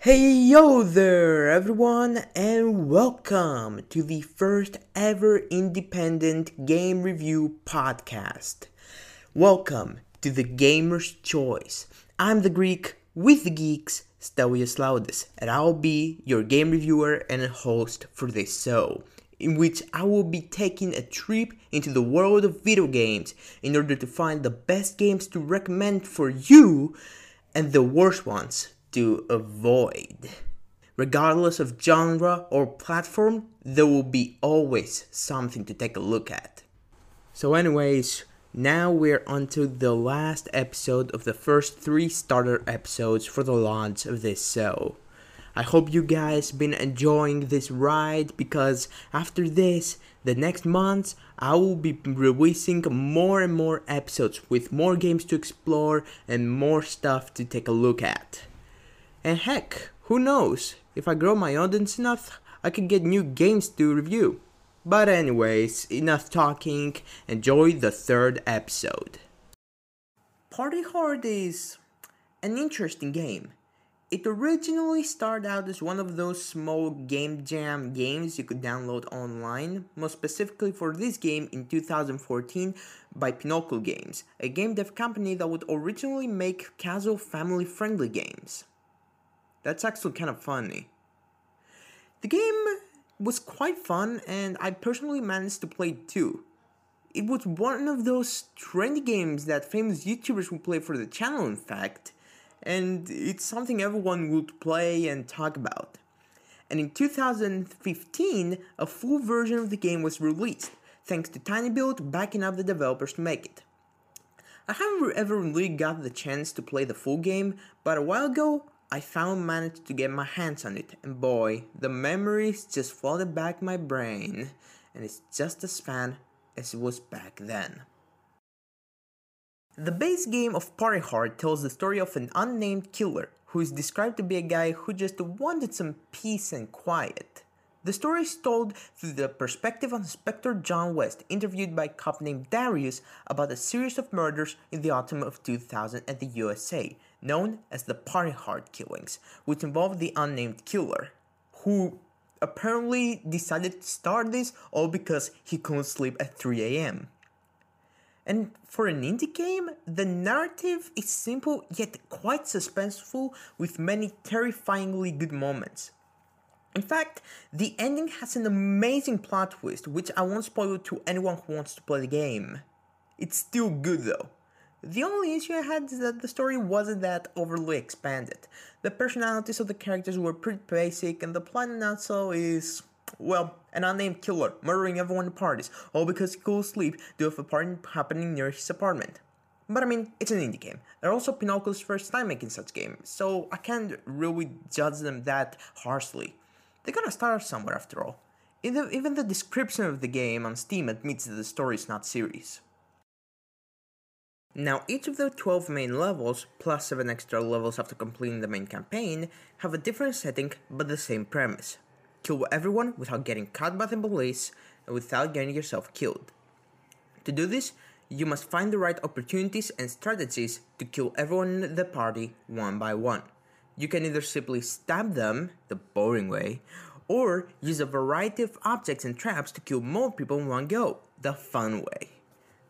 Hey yo there everyone and welcome to the first ever independent game review podcast. Welcome to the Gamer's Choice. I'm the Greek with the geeks, Stelios Laoudis, and I'll be your game reviewer and host for this show, in which I will be taking a trip into the world of video games in order to find the best games to recommend for you and the worst ones to avoid. Regardless of genre or platform, there will be always something to take a look at. So, anyways, now we're onto the last episode of the first three starter episodes for the launch of this show. I hope you guys been enjoying this ride because after this, the next months, I will be releasing more and more episodes with more games to explore and more stuff to take a look at. And heck, who knows? If I grow my audience enough, I could get new games to review. But, anyways, enough talking. Enjoy the third episode. Party Hard is an interesting game. It originally started out as one of those small game jam games you could download online, most specifically for this game in 2014 by Pinokl Games, a game dev company that would originally make casual family friendly games. That's actually kind of funny. The game was quite fun, and I personally managed to play two. It was one of those trendy games that famous YouTubers would play for the channel, in fact, and it's something everyone would play and talk about. And in 2015, a full version of the game was released, thanks to tinyBuild backing up the developers to make it. I haven't ever really got the chance to play the full game, but a while ago I found managed to get my hands on it, and boy, the memories just flooded back my brain, and it's just as fun as it was back then. The base game of Party Hard tells the story of an unnamed killer who is described to be a guy who just wanted some peace and quiet. The story is told through the perspective of Inspector John West, interviewed by a cop named Darius about a series of murders in the autumn of 2000 at the USA, known as the Party Hard killings, which involved the unnamed killer, who apparently decided to start this all because he couldn't sleep at 3 a.m. And for an indie game, the narrative is simple yet quite suspenseful with many terrifyingly good moments. In fact, the ending has an amazing plot twist, which I won't spoil to anyone who wants to play the game. It's still good though. The only issue I had is that the story wasn't that overly expanded. The personalities of the characters were pretty basic, and the plot not so is, well, an unnamed killer murdering everyone in parties, all because he couldn't sleep due to a party happening near his apartment. But I mean, it's an indie game. They're also Pinokl's first time making such game, so I can't really judge them that harshly. They gotta start somewhere after all. Even the description of the game on Steam admits that the story is not serious. Now, each of the 12 main levels, plus 7 extra levels after completing the main campaign, have a different setting but the same premise. Kill everyone without getting caught by the police and without getting yourself killed. To do this, you must find the right opportunities and strategies to kill everyone in the party one by one. You can either simply stab them, the boring way, or use a variety of objects and traps to kill more people in one go, the fun way.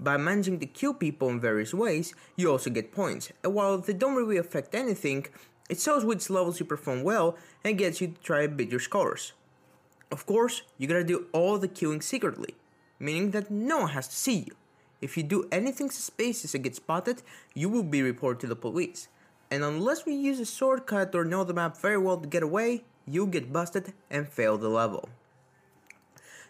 By managing to kill people in various ways, you also get points, and while they don't really affect anything, it shows which levels you perform well and gets you to try to beat your scores. Of course, you gotta do all the killing secretly, meaning that no one has to see you. If you do anything suspicious and get spotted, you will be reported to the police. And unless we use a shortcut or know the map very well to get away, you'll get busted and fail the level.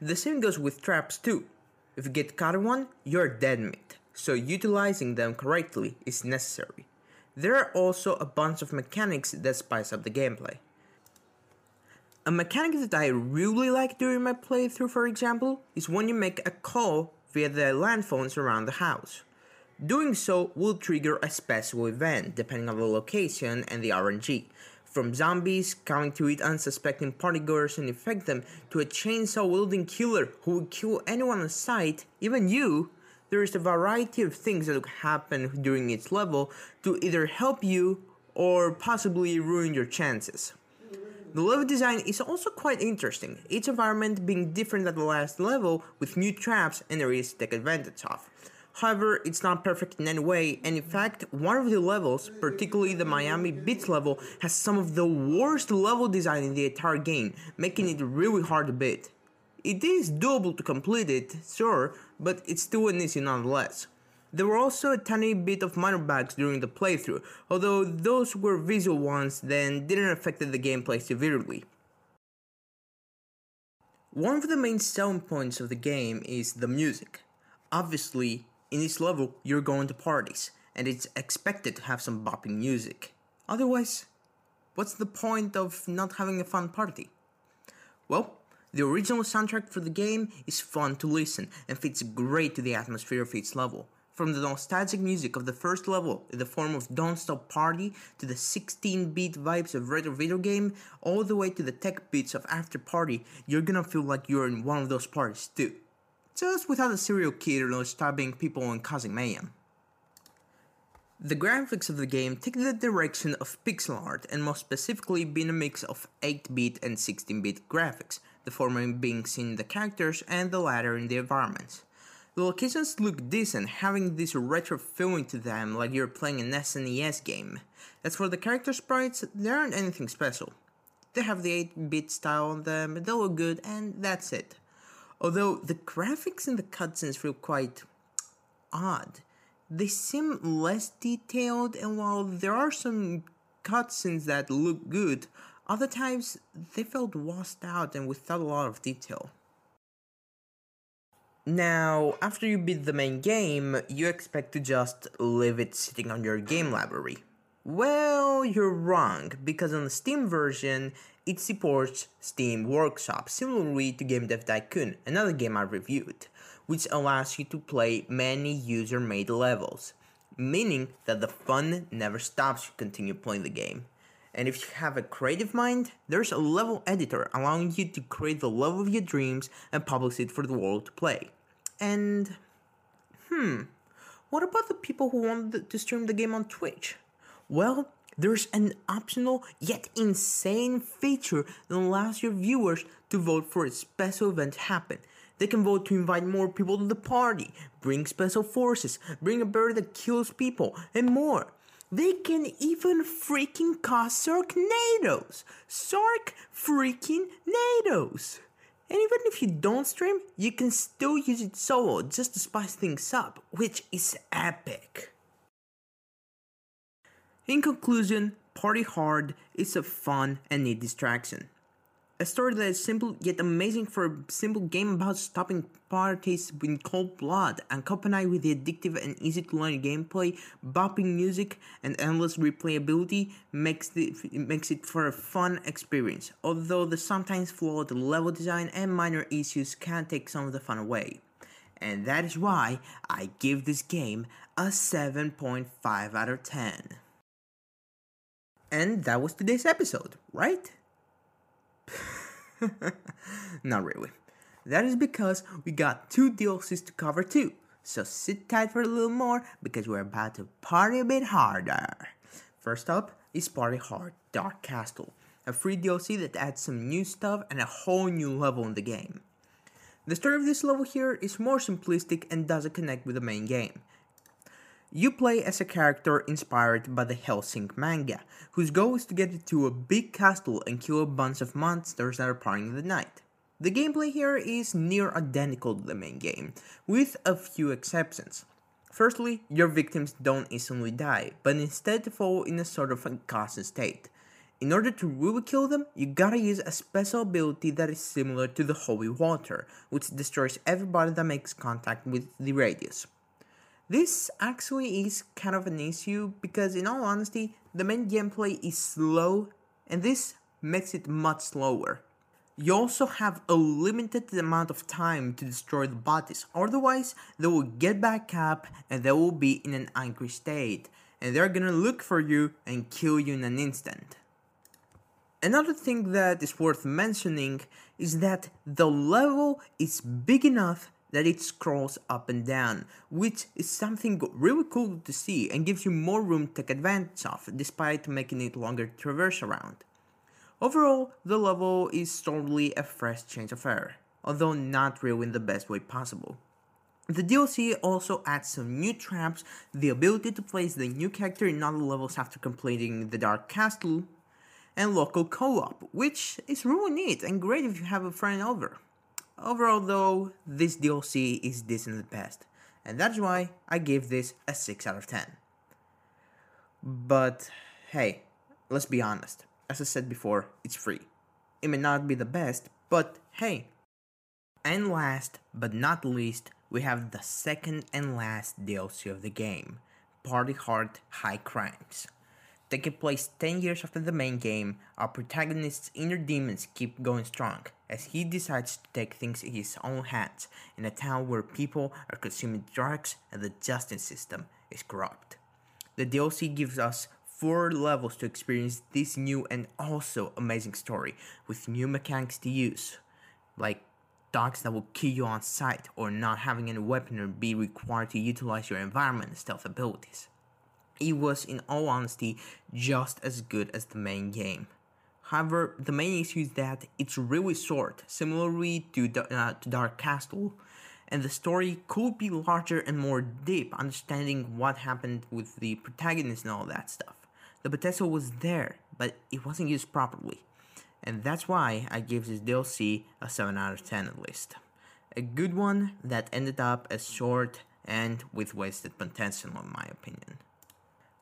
The same goes with traps too. If you get caught one, you're dead meat, so utilizing them correctly is necessary. There are also a bunch of mechanics that spice up the gameplay. A mechanic that I really like during my playthrough, for example, is when you make a call via the land phones around the house. Doing so will trigger a special event depending on the location and the RNG, from zombies coming to eat unsuspecting partygoers and infect them, to a chainsaw wielding killer who will kill anyone on sight, even you, there is a variety of things that happen during each level to either help you or possibly ruin your chances. The level design is also quite interesting, each environment being different than the last level with new traps and areas to take advantage of. However, it's not perfect in any way, and in fact, one of the levels, particularly the Miami Beach level, has some of the worst level design in the entire game, making it really hard to beat. It is doable to complete it, sure, but it's still an issue nonetheless. There were also a tiny bit of minor bugs during the playthrough, although those were visual ones that didn't affect the gameplay severely. One of the main selling points of the game is the music. Obviously, in this level, you're going to parties, and it's expected to have some bopping music. Otherwise, what's the point of not having a fun party? Well, the original soundtrack for the game is fun to listen and fits great to the atmosphere of each level. From the nostalgic music of the first level in the form of Don't Stop Party to the 16-beat vibes of retro video game, all the way to the tech beats of After Party, you're gonna feel like you're in one of those parties too. Just without a serial killer stabbing people and causing mayhem. The graphics of the game take the direction of pixel art and most specifically being a mix of 8-bit and 16-bit graphics, the former being seen in the characters and the latter in the environments. The locations look decent, having this retro feeling to them like you're playing an SNES game. As for the character sprites, they aren't anything special. They have the 8-bit style on them, they look good, and that's it. Although the graphics in the cutscenes feel quite odd. They seem less detailed, and while there are some cutscenes that look good, other times they felt washed out and without a lot of detail. Now, after you beat the main game, you expect to just leave it sitting on your game library. Well, you're wrong, because on the Steam version, it supports Steam Workshop, similarly to Game Dev Tycoon, another game I reviewed, which allows you to play many user-made levels, meaning that the fun never stops you continue playing the game. And if you have a creative mind, there's a level editor allowing you to create the level of your dreams and publish it for the world to play. And hmm, what about the people who want to stream the game on Twitch? Well, there's an optional yet insane feature that allows your viewers to vote for a special event to happen. They can vote to invite more people to the party, bring special forces, bring a bird that kills people, and more. They can even freaking cause Sharknadoes! Sark freaking Nados! And even if you don't stream, you can still use it solo just to spice things up, which is epic. In conclusion, Party Hard is a fun and neat distraction. A story that is simple yet amazing for a simple game about stopping parties in cold blood—and accompanied with the addictive and easy to learn gameplay, bopping music, and endless replayability, makes, the, makes it for a fun experience. Although the sometimes flawed level design and minor issues can take some of the fun away. And that is why I give this game a 7.5 out of 10. And that was today's episode, right? Not really. That is because we got two DLCs to cover too. So sit tight for a little more because we're about to party a bit harder. First up is Party Hard Dark Castle, a free DLC that adds some new stuff and a whole new level in the game. The story of this level here is more simplistic and doesn't connect with the main game. You play as a character inspired by the Hellsing manga, whose goal is to get to a big castle and kill a bunch of monsters that are partying in the night. The gameplay here is near identical to the main game, with a few exceptions. Firstly, your victims don't instantly die, but instead fall in a sort of unconscious state. In order to really kill them, you gotta use a special ability that is similar to the Holy Water, which destroys everybody that makes contact with the radius. This actually is kind of an issue because, in all honesty, the main gameplay is slow and this makes it much slower. You also have a limited amount of time to destroy the bodies, otherwise, they will get back up and they will be in an angry state, and they're gonna look for you and kill you in an instant. Another thing that is worth mentioning is that the level is big enough that it scrolls up and down, which is something really cool to see and gives you more room to take advantage of, despite making it longer to traverse around. Overall, the level is totally a fresh change of air, although not really in the best way possible. The DLC also adds some new traps, the ability to place the new character in other levels after completing the Dark Castle, and local co-op, which is really neat and great if you have a friend over. Overall though, this DLC is decent at best, and that's why I give this a 6 out of 10. But hey, let's be honest, as I said before, it's free. It may not be the best, but hey. And last but not least, we have the second and last DLC of the game, Party Hard High Crimes. Taking place 10 years after the main game, our protagonist's inner demons keep going strong as he decides to take things in his own hands in a town where people are consuming drugs and the justice system is corrupt. The DLC gives us 4 levels to experience this new and also amazing story with new mechanics to use, like dogs that will kill you on sight or not having any weapon or be required to utilize your environment stealth abilities. It was, in all honesty, just as good as the main game. However, the main issue is that it's really short, similarly to, uh, to Dark Castle, and the story could be larger and more deep, understanding what happened with the protagonist and all that stuff. The potential was there, but it wasn't used properly and that's why I gave this DLC a 7 out of 10 at least. A good one that ended up as short and with wasted potential in my opinion.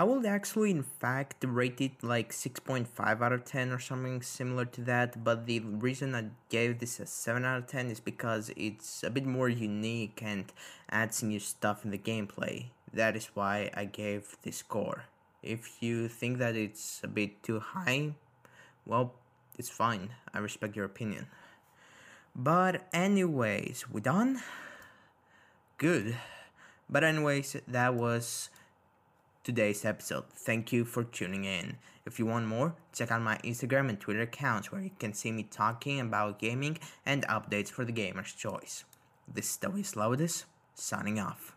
I would actually in fact rate it like 6.5 out of 10 or something similar to that, but the reason I gave this a 7 out of 10 is because it's a bit more unique and adds new stuff in the gameplay. That is why I gave this score. If you think that it's a bit too high, well, it's fine. I respect your opinion. But anyways, we done? Good. But anyways, that was today's episode. Thank you for tuning in. If you want more, check out my Instagram and Twitter accounts where you can see me talking about gaming and updates for the gamer's choice. This is Davis Laoudis, signing off.